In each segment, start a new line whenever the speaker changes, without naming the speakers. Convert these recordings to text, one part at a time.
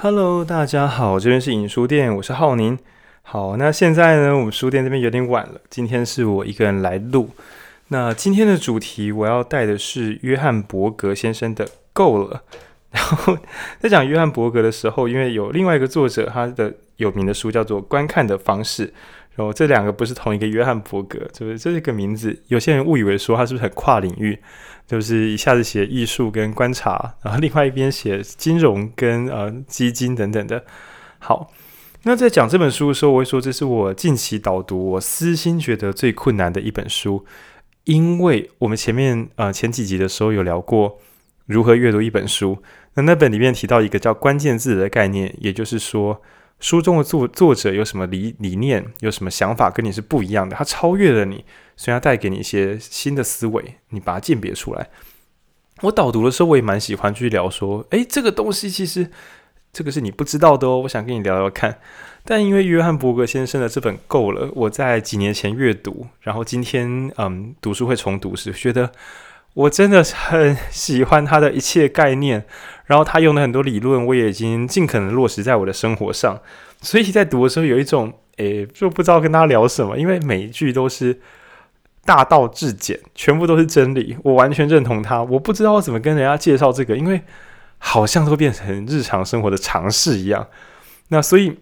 Hello，大家好，这边是影书店，我是浩宁。好，那现在呢，我们书店这边有点晚了，今天是我一个人来录。那今天的主题我要带的是约翰伯格先生的《够了》。然后在讲约翰伯格的时候，因为有另外一个作者，他的有名的书叫做《观看的方式》，然后这两个不是同一个约翰伯格，就是这是个名字，有些人误以为说他是不是很跨领域。就是一下子写艺术跟观察，然后另外一边写金融跟呃基金等等的。好，那在讲这本书的时候，我会说这是我近期导读我私心觉得最困难的一本书，因为我们前面呃前几集的时候有聊过如何阅读一本书，那那本里面提到一个叫关键字的概念，也就是说。书中的作作者有什么理理念，有什么想法跟你是不一样的，他超越了你，所以他带给你一些新的思维，你把它鉴别出来。我导读的时候，我也蛮喜欢去聊说，诶，这个东西其实这个是你不知道的哦，我想跟你聊聊看。但因为约翰伯格先生的这本够了，我在几年前阅读，然后今天嗯读书会重读时，觉得我真的很喜欢他的一切概念。然后他用的很多理论，我也已经尽可能落实在我的生活上，所以在读的时候有一种，诶，就不知道跟他聊什么，因为每一句都是大道至简，全部都是真理，我完全认同他。我不知道怎么跟人家介绍这个，因为好像都变成日常生活的常识一样。那所以，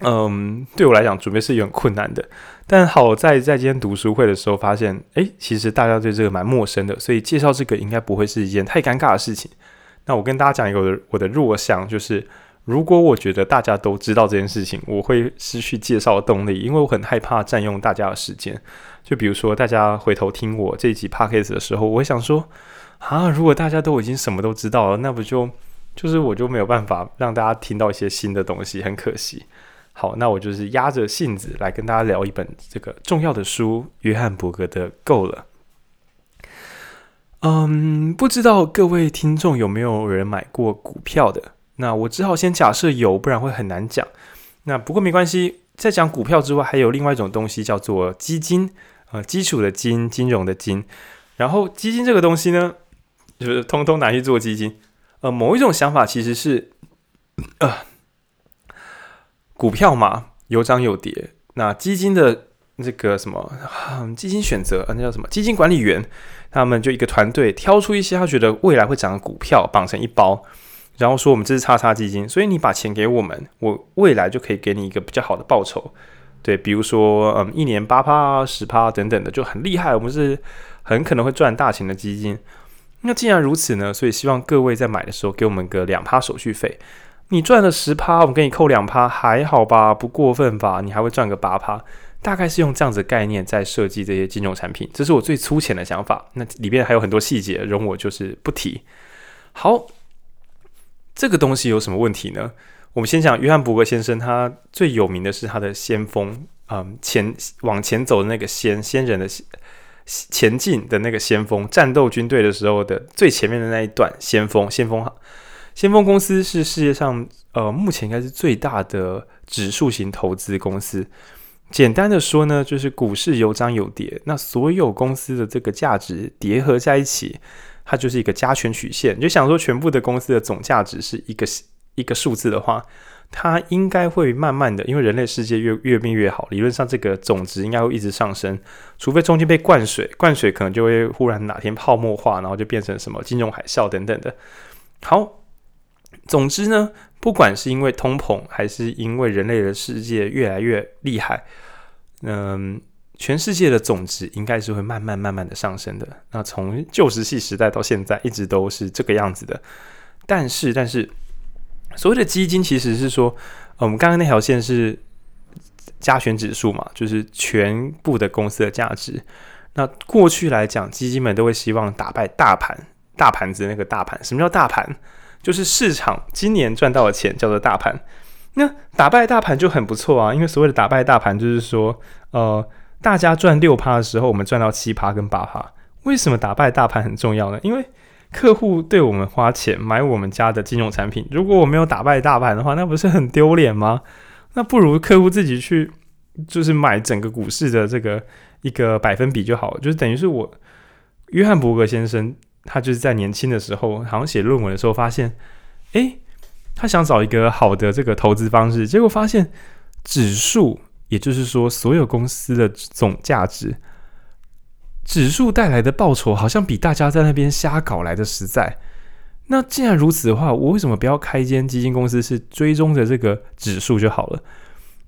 嗯，对我来讲，准备是有点困难的。但好在在今天读书会的时候发现，诶，其实大家对这个蛮陌生的，所以介绍这个应该不会是一件太尴尬的事情。那我跟大家讲一个我的弱项，就是如果我觉得大家都知道这件事情，我会失去介绍的动力，因为我很害怕占用大家的时间。就比如说，大家回头听我这一集 podcast 的时候，我会想说啊，如果大家都已经什么都知道了，那不就就是我就没有办法让大家听到一些新的东西，很可惜。好，那我就是压着性子来跟大家聊一本这个重要的书——约翰伯格的《够了》。嗯，不知道各位听众有没有人买过股票的？那我只好先假设有，不然会很难讲。那不过没关系，在讲股票之外，还有另外一种东西叫做基金，呃，基础的金，金融的金。然后基金这个东西呢，就是通通拿去做基金。呃，某一种想法其实是，呃，股票嘛，有涨有跌。那基金的那个什么，基金选择，啊，那叫什么？基金管理员。他们就一个团队挑出一些他觉得未来会涨的股票，绑成一包，然后说我们这是叉叉基金，所以你把钱给我们，我未来就可以给你一个比较好的报酬。对，比如说嗯，一年八趴、十趴等等的，就很厉害。我们是很可能会赚大钱的基金。那既然如此呢，所以希望各位在买的时候给我们个两趴手续费。你赚了十趴，我们给你扣两趴，还好吧？不过分吧？你还会赚个八趴。大概是用这样子概念在设计这些金融产品，这是我最粗浅的想法。那里面还有很多细节，容我就是不提。好，这个东西有什么问题呢？我们先讲约翰伯格先生，他最有名的是他的先锋，嗯，前往前走的那个先先人的前进的那个先锋，战斗军队的时候的最前面的那一段先锋，先锋先锋公司是世界上呃目前应该是最大的指数型投资公司。简单的说呢，就是股市有涨有跌，那所有公司的这个价值叠合在一起，它就是一个加权曲线。你就想说，全部的公司的总价值是一个一个数字的话，它应该会慢慢的，因为人类世界越越变越好，理论上这个总值应该会一直上升，除非中间被灌水，灌水可能就会忽然哪天泡沫化，然后就变成什么金融海啸等等的。好，总之呢。不管是因为通膨，还是因为人类的世界越来越厉害，嗯，全世界的总值应该是会慢慢慢慢的上升的。那从旧石器时代到现在，一直都是这个样子的。但是，但是，所谓的基金其实是说，我们刚刚那条线是加权指数嘛，就是全部的公司的价值。那过去来讲，基金们都会希望打败大盘，大盘子那个大盘。什么叫大盘？就是市场今年赚到的钱叫做大盘，那打败大盘就很不错啊，因为所谓的打败大盘就是说，呃，大家赚六趴的时候，我们赚到七趴跟八趴。为什么打败大盘很重要呢？因为客户对我们花钱买我们家的金融产品，如果我没有打败大盘的话，那不是很丢脸吗？那不如客户自己去，就是买整个股市的这个一个百分比就好了，就是等于是我约翰伯格先生。他就是在年轻的时候，好像写论文的时候发现，诶，他想找一个好的这个投资方式，结果发现指数，也就是说所有公司的总价值，指数带来的报酬好像比大家在那边瞎搞来的实在。那既然如此的话，我为什么不要开一间基金公司是追踪着这个指数就好了？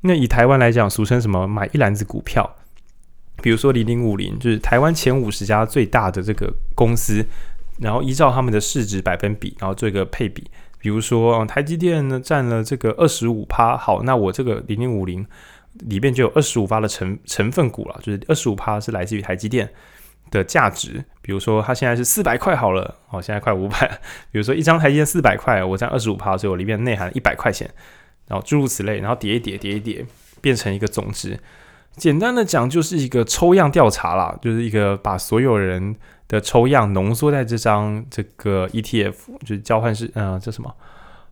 那以台湾来讲，俗称什么买一篮子股票，比如说零零五零，就是台湾前五十家最大的这个公司，然后依照他们的市值百分比，然后做一个配比。比如说，台积电呢占了这个二十五趴，好，那我这个零零五零里面就有二十五趴的成成分股了，就是二十五趴是来自于台积电的价值。比如说，它现在是四百块好了，哦，现在快五百。比如说，一张台积电四百块，我占二十五趴，所以我里面内含一百块钱，然后诸如此类，然后叠一叠，叠一叠，变成一个总值。简单的讲，就是一个抽样调查啦，就是一个把所有人的抽样浓缩在这张这个 ETF，就是交换式，呃，这什么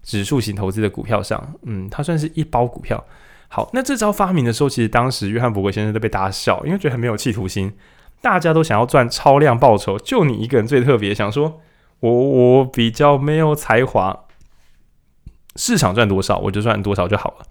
指数型投资的股票上，嗯，它算是一包股票。好，那这招发明的时候，其实当时约翰伯格先生都被大家笑，因为觉得很没有企图心，大家都想要赚超量报酬，就你一个人最特别，想说我我比较没有才华，市场赚多少我就赚多少就好了。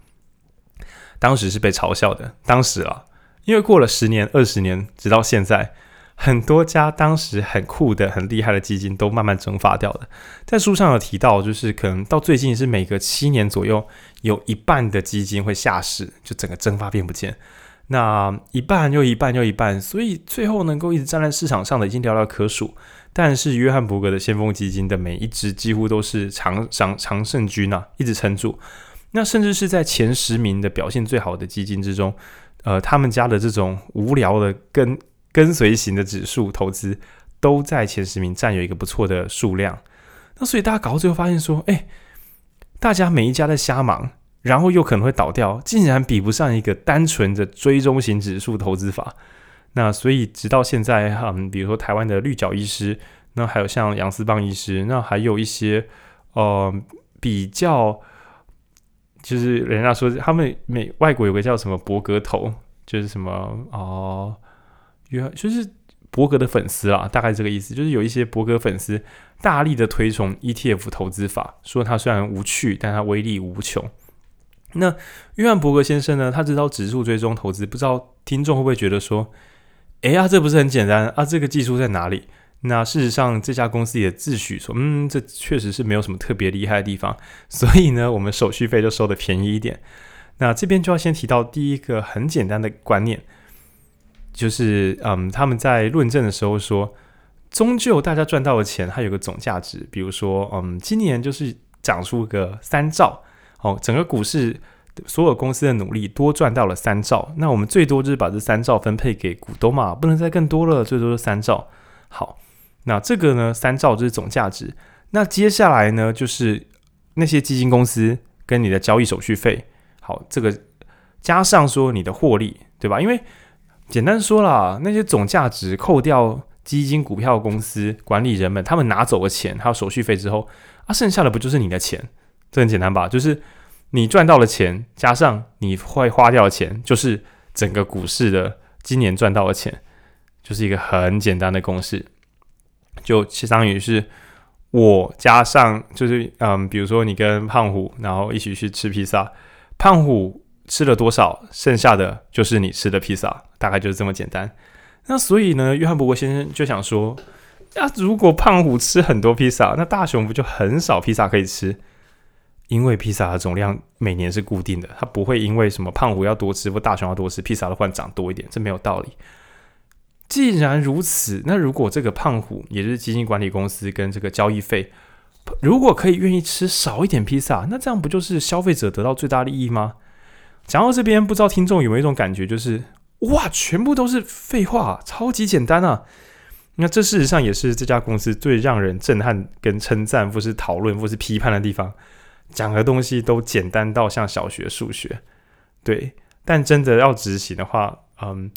当时是被嘲笑的，当时啊，因为过了十年、二十年，直到现在。很多家当时很酷的、很厉害的基金都慢慢蒸发掉了。在书上有提到，就是可能到最近是每隔七年左右，有一半的基金会下市，就整个蒸发变不见。那一半又一半又一半，所以最后能够一直站在市场上的已经寥寥可数。但是约翰伯格的先锋基金的每一支几乎都是常常常胜军啊，一直撑住。那甚至是在前十名的表现最好的基金之中，呃，他们家的这种无聊的跟。跟随型的指数投资都在前十名占有一个不错的数量，那所以大家搞到最后发现说，哎，大家每一家在瞎忙，然后又可能会倒掉，竟然比不上一个单纯的追踪型指数投资法。那所以直到现在，嗯，比如说台湾的绿角医师，那还有像杨思邦医师，那还有一些呃比较，就是人家说他们美外国有个叫什么伯格头，就是什么哦。约就是伯格的粉丝啊，大概这个意思，就是有一些伯格粉丝大力的推崇 ETF 投资法，说它虽然无趣，但它威力无穷。那约翰伯格先生呢，他知道指数追踪投资，不知道听众会不会觉得说，哎呀，这不是很简单啊？这个技术在哪里？那事实上，这家公司也自诩说，嗯，这确实是没有什么特别厉害的地方，所以呢，我们手续费就收得便宜一点。那这边就要先提到第一个很简单的观念。就是嗯，他们在论证的时候说，终究大家赚到的钱，它有个总价值。比如说，嗯，今年就是涨出个三兆，哦，整个股市所有公司的努力多赚到了三兆。那我们最多就是把这三兆分配给股东嘛，不能再更多了，最多是三兆。好，那这个呢，三兆就是总价值。那接下来呢，就是那些基金公司跟你的交易手续费，好，这个加上说你的获利，对吧？因为简单说啦，那些总价值扣掉基金、股票公司管理人们他们拿走的钱，还有手续费之后，啊，剩下的不就是你的钱？这很简单吧？就是你赚到的钱，加上你会花掉的钱，就是整个股市的今年赚到的钱，就是一个很简单的公式，就相当于是我加上，就是嗯，比如说你跟胖虎，然后一起去吃披萨，胖虎。吃了多少，剩下的就是你吃的披萨，大概就是这么简单。那所以呢，约翰伯格先生就想说，那如果胖虎吃很多披萨，那大雄不就很少披萨可以吃？因为披萨的总量每年是固定的，它不会因为什么胖虎要多吃或大雄要多吃，披萨的话长多一点，这没有道理。既然如此，那如果这个胖虎，也就是基金管理公司跟这个交易费，如果可以愿意吃少一点披萨，那这样不就是消费者得到最大利益吗？讲到这边，不知道听众有没有一种感觉，就是哇，全部都是废话，超级简单啊！那这事实上也是这家公司最让人震撼、跟称赞，或是讨论，或是批判的地方。讲的东西都简单到像小学数学，对。但真的要执行的话，嗯，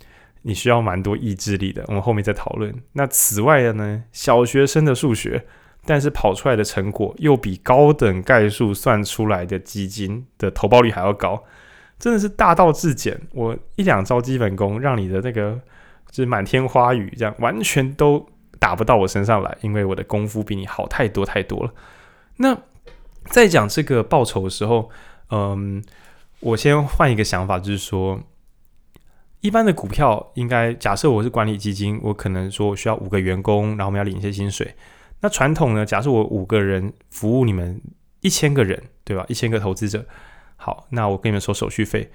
你需要蛮多意志力的。我们后面再讨论。那此外的呢，小学生的数学，但是跑出来的成果又比高等概数算出来的基金的投报率还要高。真的是大道至简，我一两招基本功，让你的那个就是满天花雨这样，完全都打不到我身上来，因为我的功夫比你好太多太多了。那在讲这个报酬的时候，嗯，我先换一个想法，就是说，一般的股票应该假设我是管理基金，我可能说需要五个员工，然后我们要领一些薪水。那传统呢，假设我五个人服务你们一千个人，对吧？一千个投资者，好，那我跟你们收手续费。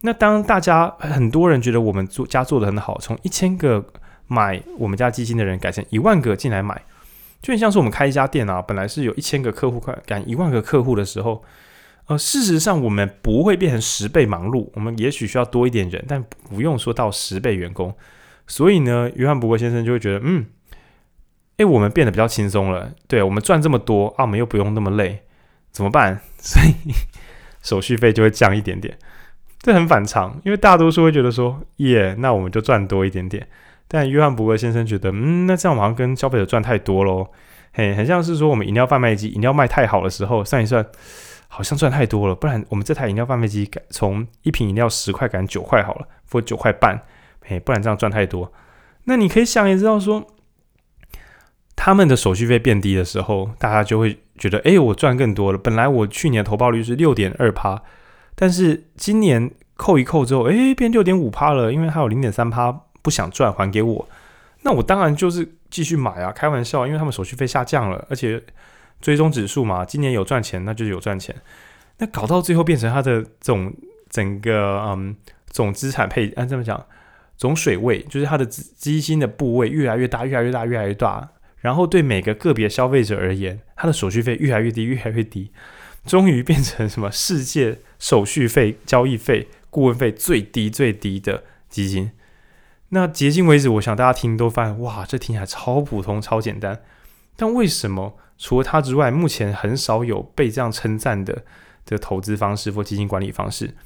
那当大家很多人觉得我们做家做得很好，从一千个买我们家基金的人改成一万个进来买，就很像是我们开一家店啊，本来是有一千个客户，快赶一万个客户的时候，呃，事实上我们不会变成十倍忙碌，我们也许需要多一点人，但不用说到十倍员工。所以呢，约翰伯格先生就会觉得，嗯，诶，我们变得比较轻松了，对，我们赚这么多啊，我们又不用那么累，怎么办？所以手续费就会降一点点。这很反常，因为大多数会觉得说，耶，那我们就赚多一点点。但约翰伯格先生觉得，嗯，那这样好像跟消费者赚太多喽。嘿，很像是说我们饮料贩卖机饮料卖太好的时候，算一算，好像赚太多了。不然我们这台饮料贩卖机改从一瓶饮料十块改九块好了，或九块半。嘿，不然这样赚太多。那你可以想也知道说，他们的手续费变低的时候，大家就会觉得，哎，我赚更多了。本来我去年投报率是六点二趴。但是今年扣一扣之后，诶，变六点五趴了，因为还有零点三趴不想赚还给我，那我当然就是继续买啊，开玩笑，因为他们手续费下降了，而且追踪指数嘛，今年有赚钱，那就是有赚钱，那搞到最后变成它的总整个嗯总资产配，按这么讲，总水位就是它的基金的部位越来越大，越来越大，越来越大，然后对每个个别消费者而言，它的手续费越来越低，越来越低。终于变成什么世界手续费、交易费、顾问费最低最低的基金。那迄今为止，我想大家听都发现，哇，这听起来超普通、超简单。但为什么除了它之外，目前很少有被这样称赞的的投资方式或基金管理方式？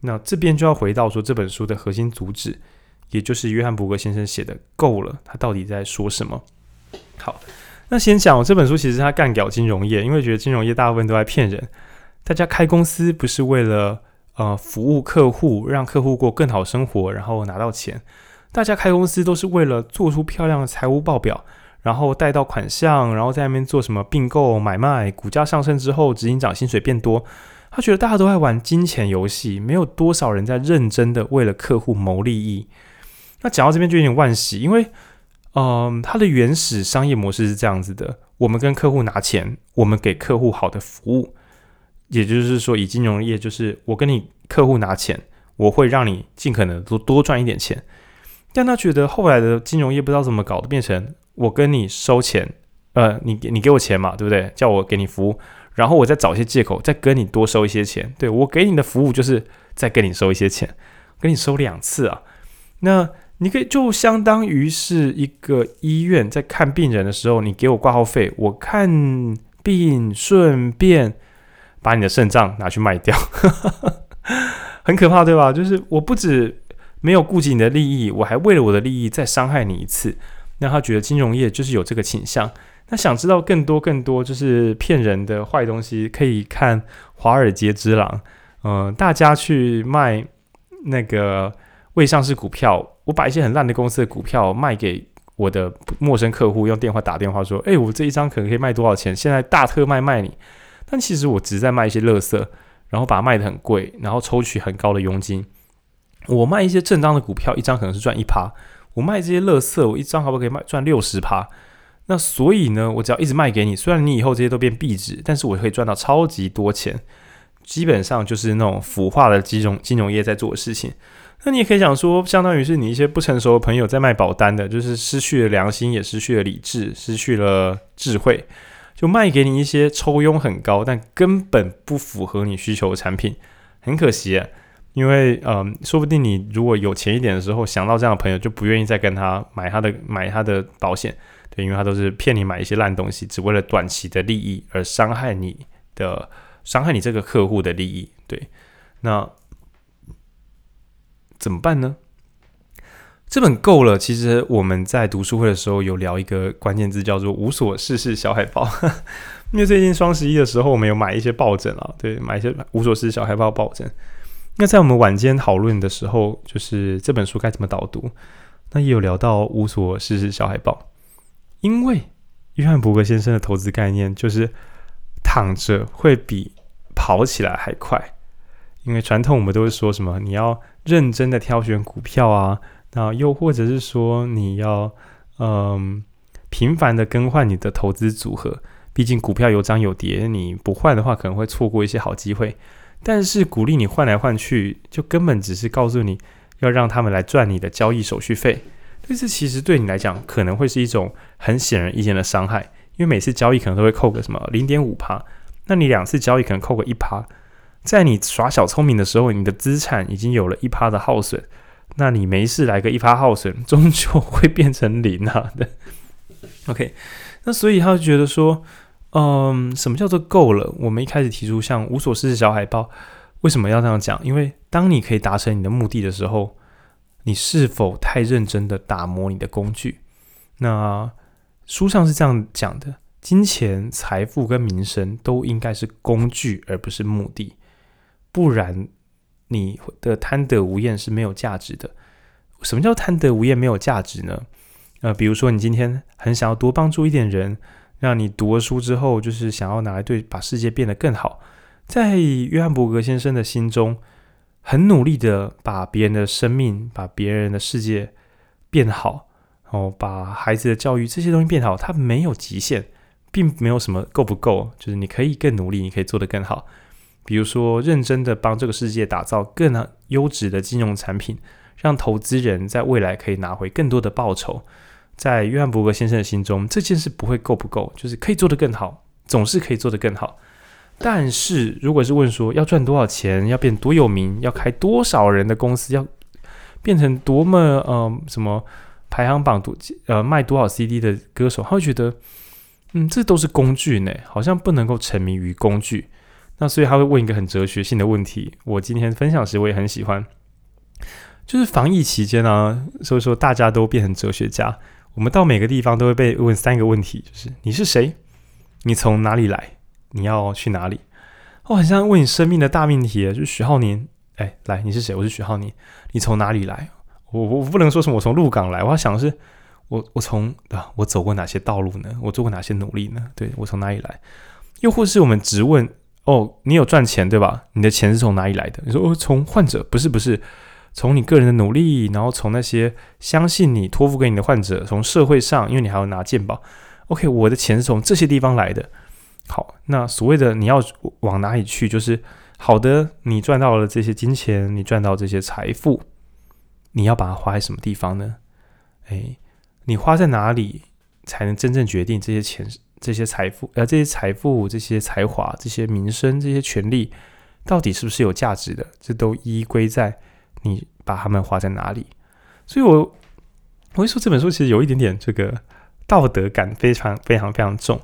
那这边就要回到说这本书的核心主旨，也就是约翰伯格先生写的《够了》，他到底在说什么？好。那先讲我，这本书其实他干掉金融业，因为觉得金融业大部分都在骗人。大家开公司不是为了呃服务客户，让客户过更好生活，然后拿到钱。大家开公司都是为了做出漂亮的财务报表，然后贷到款项，然后在那边做什么并购买卖。股价上升之后，执行长薪水变多。他觉得大家都在玩金钱游戏，没有多少人在认真的为了客户谋利益。那讲到这边就有点惋惜，因为。嗯，它的原始商业模式是这样子的：我们跟客户拿钱，我们给客户好的服务，也就是说，以金融业就是我跟你客户拿钱，我会让你尽可能多多赚一点钱。但他觉得后来的金融业不知道怎么搞的，变成我跟你收钱，呃，你你给我钱嘛，对不对？叫我给你服务，然后我再找一些借口再跟你多收一些钱。对，我给你的服务就是再跟你收一些钱，跟你收两次啊，那。你可以就相当于是一个医院在看病人的时候，你给我挂号费，我看病顺便把你的肾脏拿去卖掉，很可怕，对吧？就是我不止没有顾及你的利益，我还为了我的利益再伤害你一次。那他觉得金融业就是有这个倾向。那想知道更多更多就是骗人的坏东西，可以看《华尔街之狼》。嗯，大家去卖那个未上市股票。我把一些很烂的公司的股票卖给我的陌生客户，用电话打电话说：“诶，我这一张可能可以卖多少钱？现在大特卖卖你。”但其实我只是在卖一些垃圾，然后把它卖得很贵，然后抽取很高的佣金。我卖一些正当的股票，一张可能是赚一趴；我卖这些垃圾，我一张好不好可以卖赚六十趴。那所以呢，我只要一直卖给你，虽然你以后这些都变壁纸，但是我可以赚到超级多钱。基本上就是那种腐化的金融金融业在做的事情。那你也可以讲说，相当于是你一些不成熟的朋友在卖保单的，就是失去了良心，也失去了理智，失去了智慧，就卖给你一些抽佣很高，但根本不符合你需求的产品。很可惜，因为嗯，说不定你如果有钱一点的时候，想到这样的朋友，就不愿意再跟他买他的买他的保险，对，因为他都是骗你买一些烂东西，只为了短期的利益而伤害你的，伤害你这个客户的利益。对，那。怎么办呢？这本够了。其实我们在读书会的时候有聊一个关键字，叫做“无所事事小海报”。因为最近双十一的时候，我们有买一些抱枕啊，对，买一些无所事事小海报抱枕。那在我们晚间讨论的时候，就是这本书该怎么导读，那也有聊到无所事事小海报。因为约翰伯格先生的投资概念就是躺着会比跑起来还快。因为传统我们都会说什么，你要认真的挑选股票啊，那又或者是说你要嗯频繁的更换你的投资组合，毕竟股票有涨有跌，你不换的话可能会错过一些好机会。但是鼓励你换来换去，就根本只是告诉你要让他们来赚你的交易手续费。但是其实对你来讲可能会是一种很显而易见的伤害，因为每次交易可能都会扣个什么零点五趴，那你两次交易可能扣个一趴。在你耍小聪明的时候，你的资产已经有了一趴的耗损，那你没事来个一趴耗损，终究会变成零啊的。OK，那所以他就觉得说，嗯，什么叫做够了？我们一开始提出像无所事事小海豹，为什么要这样讲？因为当你可以达成你的目的的时候，你是否太认真的打磨你的工具？那书上是这样讲的：金钱、财富跟名声都应该是工具，而不是目的。不然，你的贪得无厌是没有价值的。什么叫贪得无厌没有价值呢？呃，比如说你今天很想要多帮助一点人，让你读了书之后，就是想要拿来对把世界变得更好。在约翰伯格先生的心中，很努力的把别人的生命、把别人的世界变好，然后把孩子的教育这些东西变好，他没有极限，并没有什么够不够，就是你可以更努力，你可以做得更好。比如说，认真的帮这个世界打造更优质的金融产品，让投资人在未来可以拿回更多的报酬。在约翰伯格先生的心中，这件事不会够不够，就是可以做得更好，总是可以做得更好。但是，如果是问说要赚多少钱，要变多有名，要开多少人的公司，要变成多么呃什么排行榜多呃卖多少 CD 的歌手，他会觉得，嗯，这都是工具呢，好像不能够沉迷于工具。那所以他会问一个很哲学性的问题，我今天分享时我也很喜欢，就是防疫期间啊，所以说大家都变成哲学家，我们到每个地方都会被问三个问题，就是你是谁？你从哪里来？你要去哪里？我很像问你生命的大命题，就是许浩年，哎，来，你是谁？我是许浩年，你从哪里来？我我不能说什么我从鹿港来，我要想的是我我从啊我走过哪些道路呢？我做过哪些努力呢？对，我从哪里来？又或是我们直问。哦，你有赚钱对吧？你的钱是从哪里来的？你说哦，从患者不是不是，从你个人的努力，然后从那些相信你托付给你的患者，从社会上，因为你还要拿健保。OK，我的钱是从这些地方来的。好，那所谓的你要往哪里去？就是好的，你赚到了这些金钱，你赚到这些财富，你要把它花在什么地方呢？诶，你花在哪里才能真正决定这些钱？这些财富，呃，这些财富、这些才华、这些名声、这些权利，到底是不是有价值的？这都依归在你把它们花在哪里。所以我，我会说这本书其实有一点点这个道德感非常非常非常重。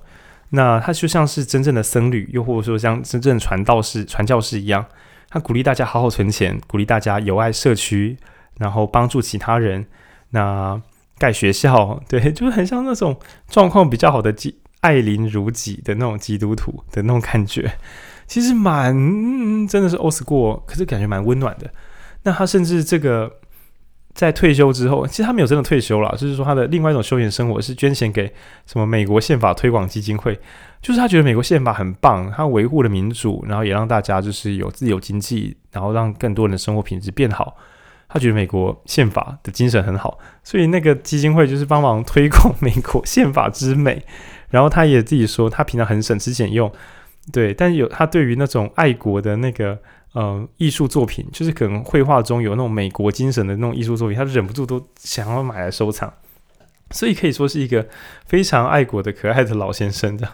那它就像是真正的僧侣，又或者说像真正传道士、传教士一样，他鼓励大家好好存钱，鼓励大家友爱社区，然后帮助其他人。那盖学校，对，就是很像那种状况比较好的基。爱邻如己的那种基督徒的那种感觉，其实蛮、真的是 old school，可是感觉蛮温暖的。那他甚至这个在退休之后，其实他没有真的退休了，就是说他的另外一种休闲生活是捐钱给什么美国宪法推广基金会，就是他觉得美国宪法很棒，他维护了民主，然后也让大家就是有自由经济，然后让更多人的生活品质变好。他觉得美国宪法的精神很好，所以那个基金会就是帮忙推广美国宪法之美。然后他也自己说，他平常很省吃俭用，对，但是有他对于那种爱国的那个呃艺术作品，就是可能绘画中有那种美国精神的那种艺术作品，他忍不住都想要买来收藏，所以可以说是一个非常爱国的可爱的老先生的，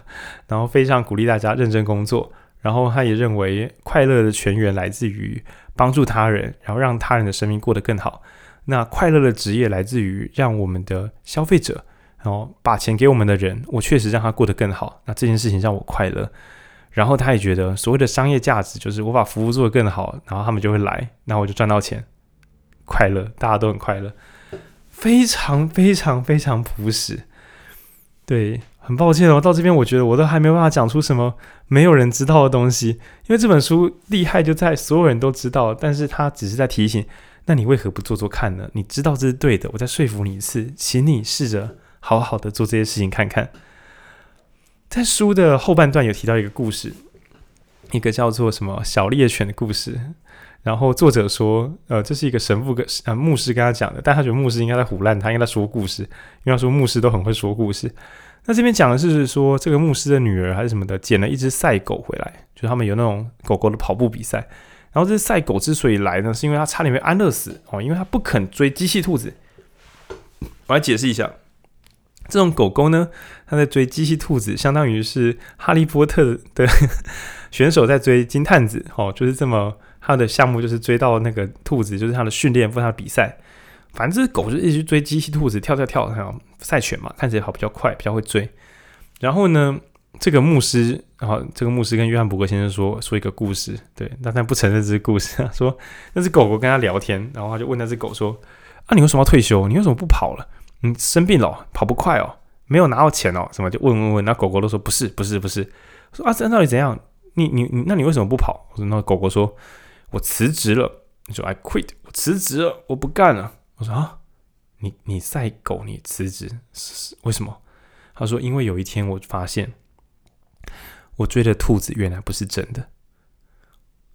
然后非常鼓励大家认真工作，然后他也认为快乐的泉源来自于帮助他人，然后让他人的生命过得更好，那快乐的职业来自于让我们的消费者。然后把钱给我们的人，我确实让他过得更好。那这件事情让我快乐。然后他也觉得所谓的商业价值就是我把服务做得更好，然后他们就会来，然后我就赚到钱，快乐，大家都很快乐，非常非常非常朴实。对，很抱歉哦，到这边我觉得我都还没有办法讲出什么没有人知道的东西，因为这本书厉害就在所有人都知道，但是他只是在提醒，那你为何不做做看呢？你知道这是对的，我再说服你一次，请你试着。好好的做这些事情看看。在书的后半段有提到一个故事，一个叫做什么小猎犬的故事。然后作者说，呃，这是一个神父跟呃牧师跟他讲的，但他觉得牧师应该在唬烂他，应该在说故事，因为他说牧师都很会说故事。那这边讲的是说，这个牧师的女儿还是什么的，捡了一只赛狗回来，就是他们有那种狗狗的跑步比赛。然后这赛狗之所以来呢，是因为它差点被安乐死哦，因为它不肯追机器兔子。我来解释一下，这种狗狗呢，它在追机器兔子，相当于是哈利波特的 选手在追金探子哦，就是这么。它的项目就是追到那个兔子，就是它的训练或它的比赛。反正这只狗就一直追机器兔子，跳跳跳，还有赛犬嘛，看起来跑比较快，比较会追。然后呢，这个牧师，然后这个牧师跟约翰伯格先生说说一个故事，对，但他不承认这是故事，说那只狗狗跟他聊天，然后他就问那只狗说：“啊，你为什么要退休？你为什么不跑了？你生病了，跑不快哦，没有拿到钱哦，什么就问问问。”那狗狗都说：“不是，不是，不是。”说：“啊，这到底怎样？你你你，那你为什么不跑？”我说：“那狗狗说。”我辞职了，你说 I quit，我辞职了，我不干了。我说啊，你你赛狗，你辞职是为什么？他说因为有一天我发现，我追的兔子原来不是真的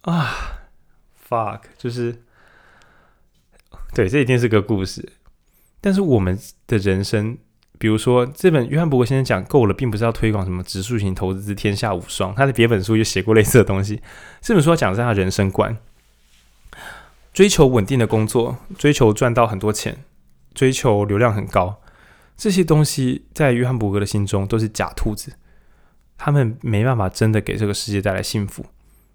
啊，fuck，就是对，这一定是个故事。但是我们的人生，比如说这本约翰伯格先生讲够了，并不是要推广什么指数型投资，天下无双。他的别本书就写过类似的东西。这本书要讲的是他人生观。追求稳定的工作，追求赚到很多钱，追求流量很高，这些东西在约翰伯格的心中都是假兔子，他们没办法真的给这个世界带来幸福。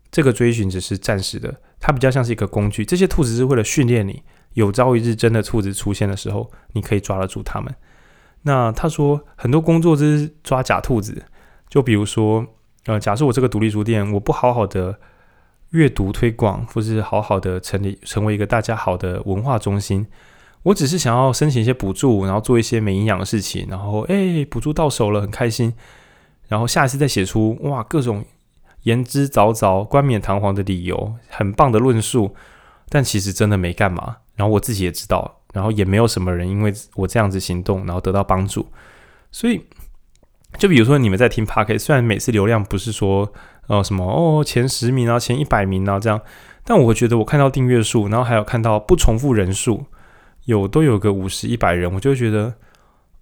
这个追寻只是暂时的，它比较像是一个工具。这些兔子是为了训练你，有朝一日真的兔子出现的时候，你可以抓得住它们。那他说很多工作就是抓假兔子，就比如说，呃，假设我这个独立书店，我不好好的。阅读推广，或是好好的成立成为一个大家好的文化中心。我只是想要申请一些补助，然后做一些没营养的事情，然后哎，补助到手了，很开心。然后下一次再写出哇，各种言之凿凿、冠冕堂皇的理由，很棒的论述，但其实真的没干嘛。然后我自己也知道，然后也没有什么人因为我这样子行动，然后得到帮助。所以，就比如说你们在听 Podcast，虽然每次流量不是说。呃，什么哦，前十名啊，前一百名啊，这样。但我觉得，我看到订阅数，然后还有看到不重复人数，有都有个五十、一百人，我就觉得，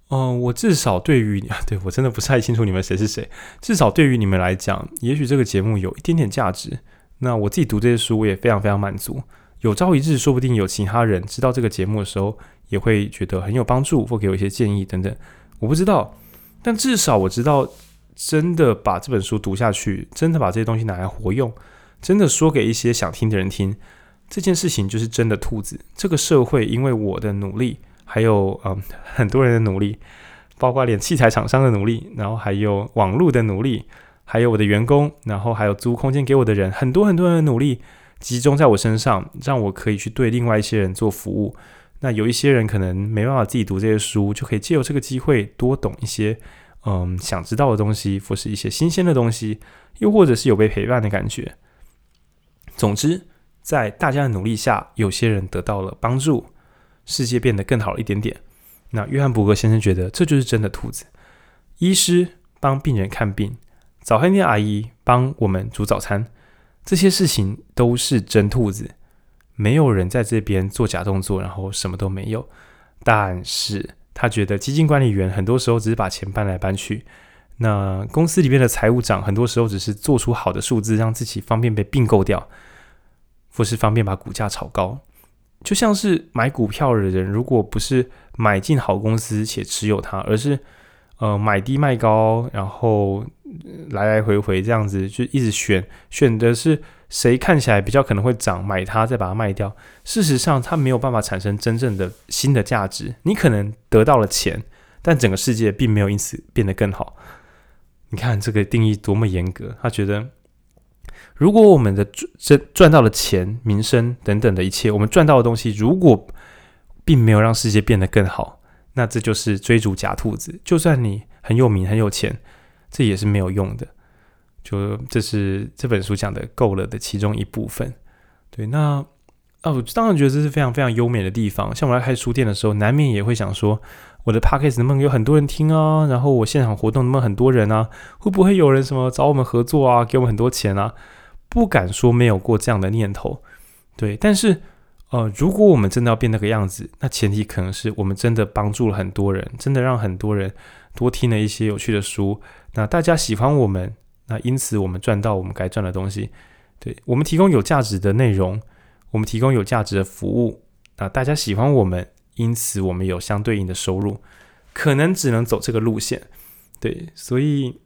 嗯、我至少对于啊，对我真的不太清楚你们谁是谁，至少对于你们来讲，也许这个节目有一点点价值。那我自己读这些书，我也非常非常满足。有朝一日，说不定有其他人知道这个节目的时候，也会觉得很有帮助，或给我一些建议等等。我不知道，但至少我知道。真的把这本书读下去，真的把这些东西拿来活用，真的说给一些想听的人听，这件事情就是真的兔子。这个社会因为我的努力，还有嗯很多人的努力，包括连器材厂商的努力，然后还有网络的努力，还有我的员工，然后还有租空间给我的人，很多很多人的努力集中在我身上，让我可以去对另外一些人做服务。那有一些人可能没办法自己读这些书，就可以借由这个机会多懂一些。嗯，想知道的东西，或是一些新鲜的东西，又或者是有被陪伴的感觉。总之，在大家的努力下，有些人得到了帮助，世界变得更好了一点点。那约翰伯格先生觉得这就是真的兔子。医师帮病人看病，早餐店阿姨帮我们煮早餐，这些事情都是真兔子。没有人在这边做假动作，然后什么都没有。但是。他觉得基金管理员很多时候只是把钱搬来搬去，那公司里面的财务长很多时候只是做出好的数字，让自己方便被并购掉，或是方便把股价炒高。就像是买股票的人，如果不是买进好公司且持有它，而是呃买低卖高，然后来来回回这样子就一直选，选的是。谁看起来比较可能会涨，买它再把它卖掉。事实上，它没有办法产生真正的新的价值。你可能得到了钱，但整个世界并没有因此变得更好。你看这个定义多么严格。他觉得，如果我们的赚赚到了钱、名声等等的一切，我们赚到的东西，如果并没有让世界变得更好，那这就是追逐假兔子。就算你很有名、很有钱，这也是没有用的。就这是这本书讲的够了的其中一部分，对。那啊，我当然觉得这是非常非常优美的地方。像我来开书店的时候，难免也会想说，我的 podcast 能不能有很多人听啊？然后我现场活动能不能很多人啊？会不会有人什么找我们合作啊？给我们很多钱啊？不敢说没有过这样的念头，对。但是，呃，如果我们真的要变那个样子，那前提可能是我们真的帮助了很多人，真的让很多人多听了一些有趣的书。那大家喜欢我们，那因此我们赚到我们该赚的东西。对，我们提供有价值的内容，我们提供有价值的服务，那大家喜欢我们，因此我们有相对应的收入，可能只能走这个路线。对，所以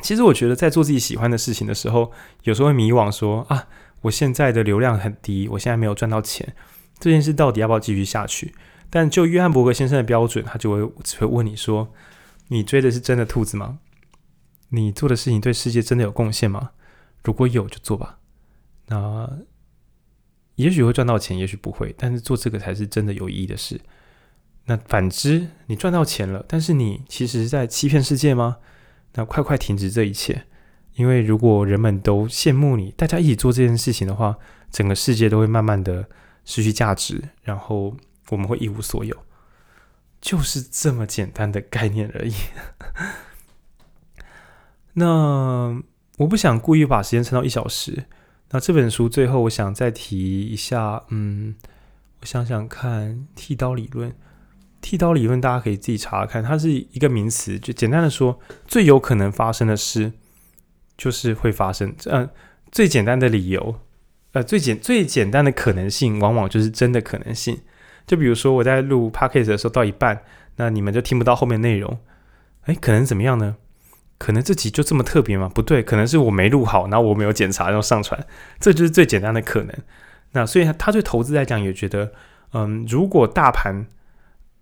其实我觉得在做自己喜欢的事情的时候，有时候会迷惘说，说啊，我现在的流量很低，我现在没有赚到钱，这件事到底要不要继续下去？但就约翰伯格先生的标准，他就会只会问你说，你追的是真的兔子吗？你做的事情对世界真的有贡献吗？如果有，就做吧。那也许会赚到钱，也许不会，但是做这个才是真的有意义的事。那反之，你赚到钱了，但是你其实在欺骗世界吗？那快快停止这一切，因为如果人们都羡慕你，大家一起做这件事情的话，整个世界都会慢慢的失去价值，然后我们会一无所有，就是这么简单的概念而已。那我不想故意把时间撑到一小时。那这本书最后，我想再提一下，嗯，我想想看，剃刀理论，剃刀理论大家可以自己查看，它是一个名词，就简单的说，最有可能发生的事就是会发生，嗯，最简单的理由，呃，最简最简单的可能性，往往就是真的可能性。就比如说我在录 podcast 的时候到一半，那你们就听不到后面内容，诶，可能怎么样呢？可能这集就这么特别吗？不对，可能是我没录好，然后我没有检查，然后上传，这就是最简单的可能。那所以他对投资来讲也觉得，嗯，如果大盘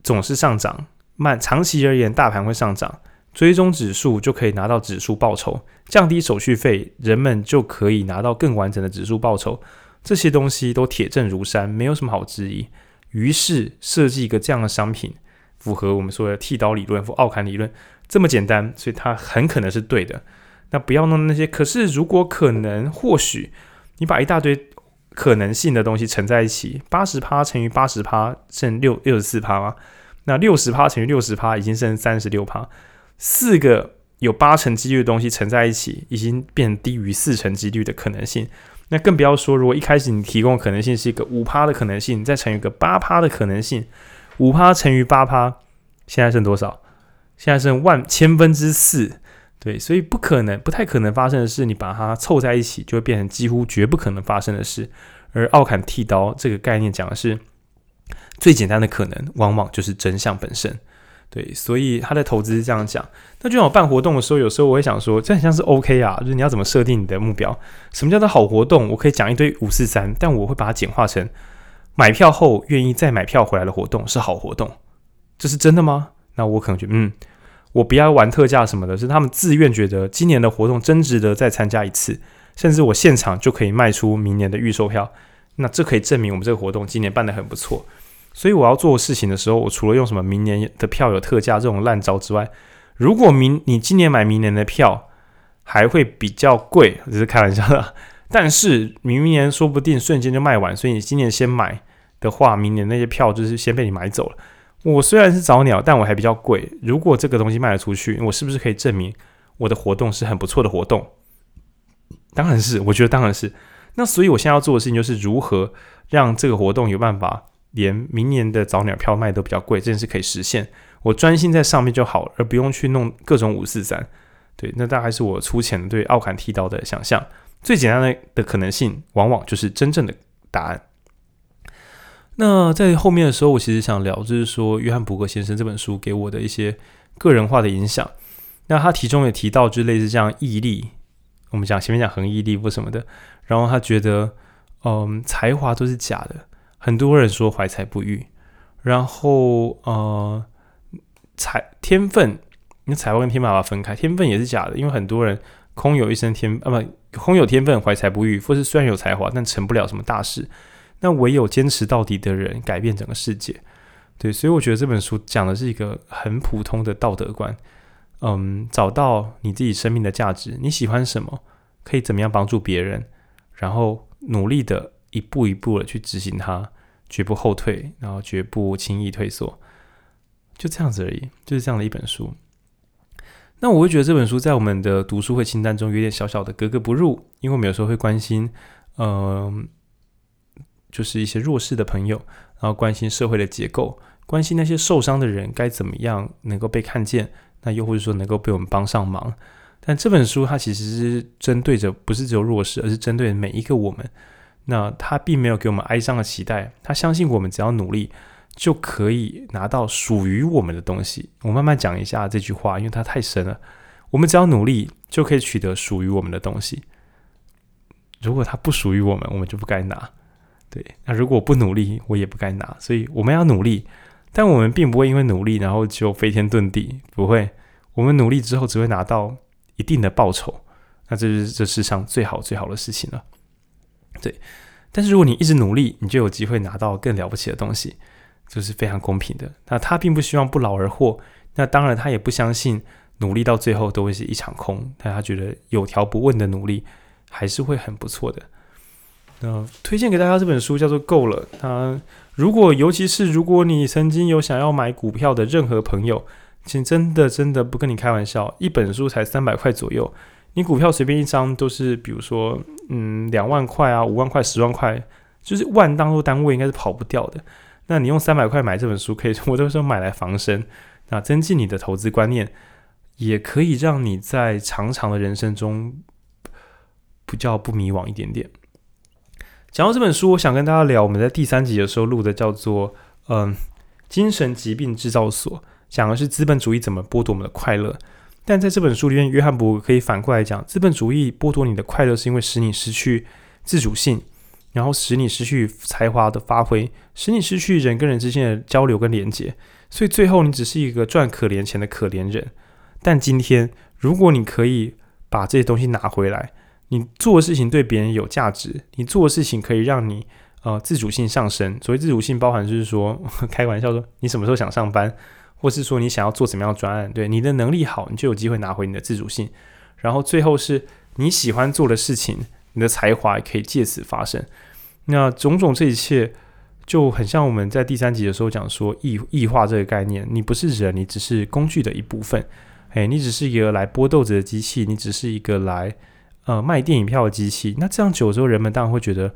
总是上涨，慢长期而言大盘会上涨，追踪指数就可以拿到指数报酬，降低手续费，人们就可以拿到更完整的指数报酬。这些东西都铁证如山，没有什么好质疑。于是设计一个这样的商品，符合我们说的剃刀理论或奥坎理论。这么简单，所以它很可能是对的。那不要弄那些。可是如果可能，或许你把一大堆可能性的东西乘在一起，八十趴乘以八十趴，剩六六十四趴吗？那六十趴乘以六十趴，已经剩三十六趴。四个有八成几率的东西乘在一起，已经变低于四成几率的可能性。那更不要说，如果一开始你提供可能性是一个五趴的可能性，再乘以一个八趴的可能性，五趴乘以八趴，现在剩多少？现在剩万千分之四，对，所以不可能，不太可能发生的事，你把它凑在一起，就会变成几乎绝不可能发生的事。而奥坎剃刀这个概念讲的是最简单的可能，往往就是真相本身。对，所以他的投资是这样讲。那就像我办活动的时候，有时候我会想说，这很像是 OK 啊，就是你要怎么设定你的目标？什么叫做好活动？我可以讲一堆五四三，但我会把它简化成买票后愿意再买票回来的活动是好活动，这是真的吗？那我可能觉得，嗯，我不要玩特价什么的，是他们自愿觉得今年的活动真值得再参加一次，甚至我现场就可以卖出明年的预售票。那这可以证明我们这个活动今年办得很不错。所以我要做事情的时候，我除了用什么明年的票有特价这种烂招之外，如果明你今年买明年的票还会比较贵，只是开玩笑的。但是明年说不定瞬间就卖完，所以你今年先买的话，明年那些票就是先被你买走了。我虽然是早鸟，但我还比较贵。如果这个东西卖得出去，我是不是可以证明我的活动是很不错的活动？当然是，我觉得当然是。那所以我现在要做的事情就是如何让这个活动有办法连明年的早鸟票卖都比较贵，这件事可以实现。我专心在上面就好，而不用去弄各种五四三。对，那大概是我粗浅对奥坎剃刀的想象。最简单的的可能性，往往就是真正的答案。那在后面的时候，我其实想聊，就是说约翰伯格先生这本书给我的一些个人化的影响。那他其中也提到，就类似这样毅力，我们讲前面讲恒毅力或什么的。然后他觉得，嗯，才华都是假的，很多人说怀才不遇。然后，呃，才天分，你才华跟天分把分开，天分也是假的，因为很多人空有一身天，啊不，空有天分怀才不遇，或是虽然有才华，但成不了什么大事。那唯有坚持到底的人改变整个世界，对，所以我觉得这本书讲的是一个很普通的道德观，嗯，找到你自己生命的价值，你喜欢什么，可以怎么样帮助别人，然后努力的一步一步的去执行它，绝不后退，然后绝不轻易退缩，就这样子而已，就是这样的一本书。那我会觉得这本书在我们的读书会清单中有点小小的格格不入，因为我们有时候会关心，嗯、就是一些弱势的朋友，然后关心社会的结构，关心那些受伤的人该怎么样能够被看见，那又或者说能够被我们帮上忙。但这本书它其实是针对着不是只有弱势，而是针对每一个我们。那他并没有给我们哀伤的期待，他相信我们只要努力。就可以拿到属于我们的东西。我慢慢讲一下这句话，因为它太深了。我们只要努力，就可以取得属于我们的东西。如果它不属于我们，我们就不该拿。对，那如果不努力，我也不该拿。所以我们要努力，但我们并不会因为努力，然后就飞天遁地。不会，我们努力之后只会拿到一定的报酬。那这是这世上最好最好的事情了。对，但是如果你一直努力，你就有机会拿到更了不起的东西。就是非常公平的。那他并不希望不劳而获，那当然他也不相信努力到最后都会是一场空。但他觉得有条不紊的努力还是会很不错的。那推荐给大家这本书叫做《够了》。他如果尤其是如果你曾经有想要买股票的任何朋友，请真的真的不跟你开玩笑，一本书才三百块左右，你股票随便一张都是，比如说嗯两万块啊、五万块、十万块，就是万当做单位应该是跑不掉的。那你用三百块买这本书，可以 我都说买来防身，那增进你的投资观念，也可以让你在长长的人生中比较不迷惘一点点。讲到这本书，我想跟大家聊我们在第三集的时候录的，叫做“嗯，精神疾病制造所”，讲的是资本主义怎么剥夺我们的快乐。但在这本书里面，约翰伯格可以反过来讲，资本主义剥夺你的快乐，是因为使你失去自主性。然后使你失去才华的发挥，使你失去人跟人之间的交流跟连接，所以最后你只是一个赚可怜钱的可怜人。但今天，如果你可以把这些东西拿回来，你做的事情对别人有价值，你做的事情可以让你呃自主性上升。所谓自主性，包含就是说开玩笑说你什么时候想上班，或是说你想要做什么样的专案，对你的能力好，你就有机会拿回你的自主性。然后最后是你喜欢做的事情。你的才华也可以借此发生，那种种这一切就很像我们在第三集的时候讲说异异化这个概念，你不是人，你只是工具的一部分，诶，你只是一个来剥豆子的机器，你只是一个来呃卖电影票的机器。那这样久之后，人们当然会觉得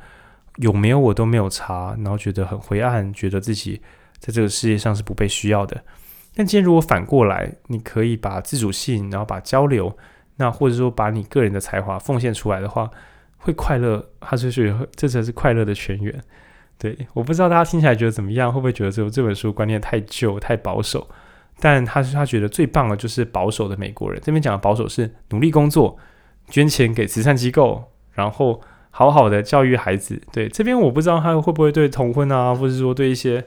有没有我都没有差，然后觉得很灰暗，觉得自己在这个世界上是不被需要的。但今天如果反过来，你可以把自主性，然后把交流，那或者说把你个人的才华奉献出来的话。会快乐，他就是这才是快乐的泉源。对，我不知道大家听起来觉得怎么样，会不会觉得这这本书观念太旧、太保守？但他是他觉得最棒的就是保守的美国人。这边讲的保守是努力工作、捐钱给慈善机构，然后好好的教育孩子。对，这边我不知道他会不会对同婚啊，或者说对一些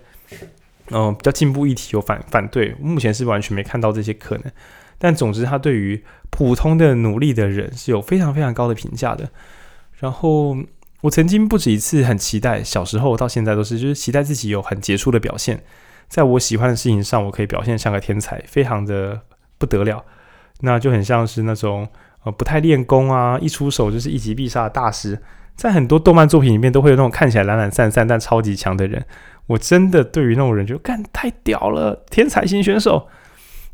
嗯、比较进步议题有反反对。目前是完全没看到这些可能。但总之，他对于普通的努力的人是有非常非常高的评价的。然后我曾经不止一次很期待，小时候到现在都是，就是期待自己有很杰出的表现，在我喜欢的事情上，我可以表现像个天才，非常的不得了。那就很像是那种呃不太练功啊，一出手就是一击必杀的大师。在很多动漫作品里面，都会有那种看起来懒懒散散但超级强的人。我真的对于那种人就干太屌了，天才型选手。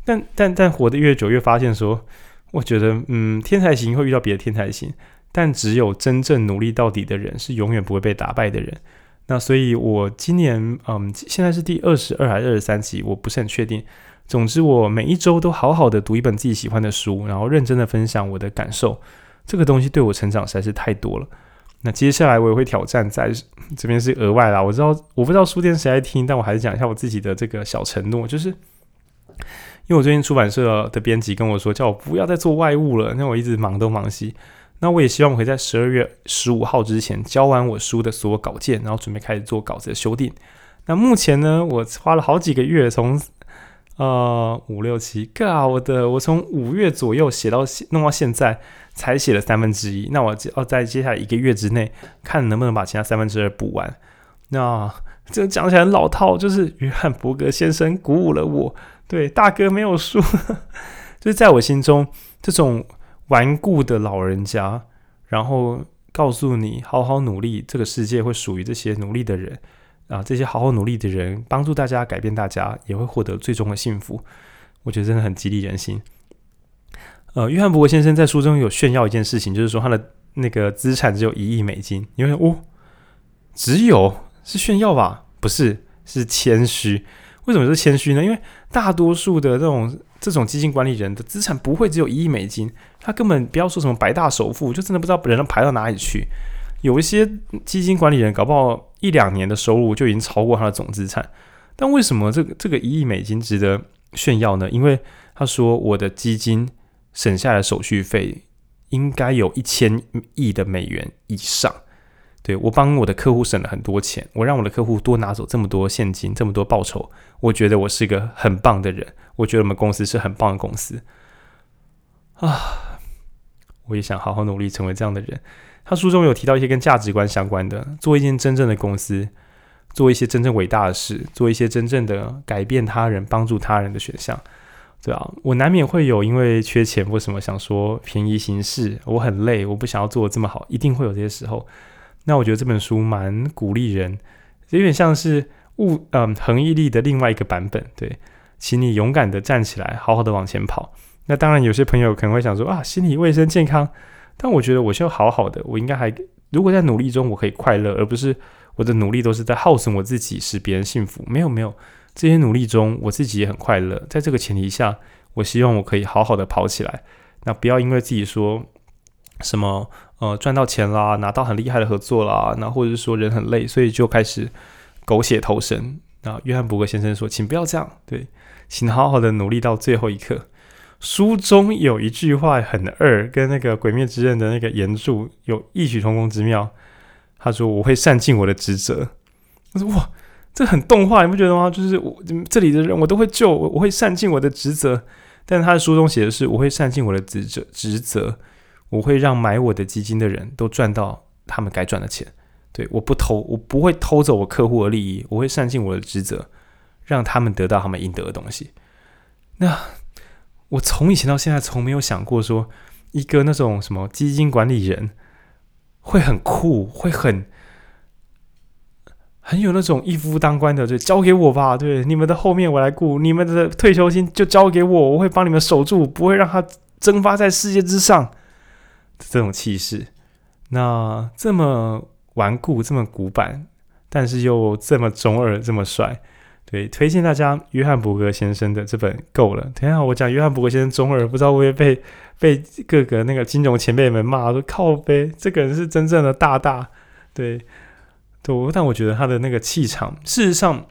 但但但活得越久，越发现说，我觉得嗯，天才型会遇到别的天才型。但只有真正努力到底的人是永远不会被打败的人。那所以，我今年嗯，现在是第二十二还是二十三集，我不是很确定。总之，我每一周都好好的读一本自己喜欢的书，然后认真的分享我的感受。这个东西对我成长实在是太多了。那接下来我也会挑战，在这边是额外啦。我知道我不知道书店谁爱听，但我还是讲一下我自己的这个小承诺，就是因为我最近出版社的编辑跟我说，叫我不要再做外务了，那我一直忙东忙西。那我也希望我可以在十二月十五号之前交完我书的所有稿件，然后准备开始做稿子的修订。那目前呢，我花了好几个月，从呃五六七，God，我的我从五月左右写到弄到现在，才写了三分之一。那我要在接下来一个月之内，看能不能把其他三分之二补完。那这个讲起来老套，就是约翰伯格先生鼓舞了我。对，大哥没有输，就是在我心中这种。顽固的老人家，然后告诉你好好努力，这个世界会属于这些努力的人啊，这些好好努力的人帮助大家改变大家，也会获得最终的幸福。我觉得真的很激励人心。呃，约翰伯格先生在书中有炫耀一件事情，就是说他的那个资产只有一亿美金。因为哦，只有是炫耀吧？不是，是谦虚。为什么是谦虚呢？因为大多数的这种这种基金管理人的资产不会只有一亿美金，他根本不要说什么白大首富，就真的不知道人能排到哪里去。有一些基金管理人搞不好一两年的收入就已经超过他的总资产。但为什么这个这个一亿美金值得炫耀呢？因为他说我的基金。省下的手续费应该有一千亿的美元以上。对，我帮我的客户省了很多钱，我让我的客户多拿走这么多现金，这么多报酬。我觉得我是一个很棒的人，我觉得我们公司是很棒的公司啊！我也想好好努力成为这样的人。他书中有提到一些跟价值观相关的，做一间真正的公司，做一些真正伟大的事，做一些真正的改变他人、帮助他人的选项。对啊，我难免会有因为缺钱或什么想说便宜行事，我很累，我不想要做的这么好，一定会有这些时候。那我觉得这本书蛮鼓励人，有点像是物嗯恒毅力的另外一个版本。对，请你勇敢的站起来，好好的往前跑。那当然，有些朋友可能会想说啊，心理卫生健康，但我觉得我就好好的，我应该还如果在努力中我可以快乐，而不是我的努力都是在耗损我自己，使别人幸福。没有没有。这些努力中，我自己也很快乐。在这个前提下，我希望我可以好好的跑起来。那不要因为自己说什么呃赚到钱啦，拿到很厉害的合作啦，那或者是说人很累，所以就开始狗血投生。那约翰伯格先生说：“请不要这样，对，请好好的努力到最后一刻。”书中有一句话很二，跟那个《鬼灭之刃》的那个原著有异曲同工之妙。他说：“我会善尽我的职责。”我说：“哇。”这很动画，你不觉得吗？就是我这里的人，我都会救，我会善尽我的职责。但是他的书中写的是，我会善尽我的职责，职责，我会让买我的基金的人都赚到他们该赚的钱。对，我不偷，我不会偷走我客户的利益，我会善尽我的职责，让他们得到他们应得的东西。那我从以前到现在，从没有想过说，一个那种什么基金管理人会很酷，会很。很有那种一夫当关的，就交给我吧。对，你们的后面我来顾，你们的退休金就交给我，我会帮你们守住，不会让它蒸发在世界之上。这种气势，那这么顽固，这么古板，但是又这么中二，这么帅。对，推荐大家约翰伯格先生的这本够了。等一下我讲约翰伯格先生中二，不知道会不会被被各个那个金融前辈们骂说靠北，这个人是真正的大大。对。对，但我觉得他的那个气场，事实上，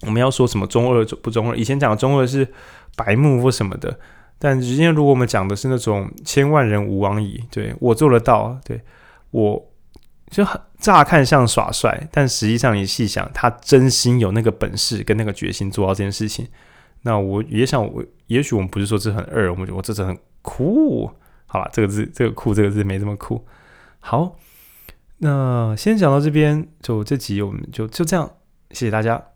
我们要说什么中二不中二？以前讲的中二是白目或什么的，但今天如果我们讲的是那种千万人吾往矣，对，我做得到，对，我就很乍看像耍帅，但实际上你细想，他真心有那个本事跟那个决心做到这件事情。那我也想，我也许我们不是说这很二，我们觉得我这是很酷。好了，这个字，这个酷，这个字没这么酷。好。那先讲到这边，就这集我们就就这样，谢谢大家。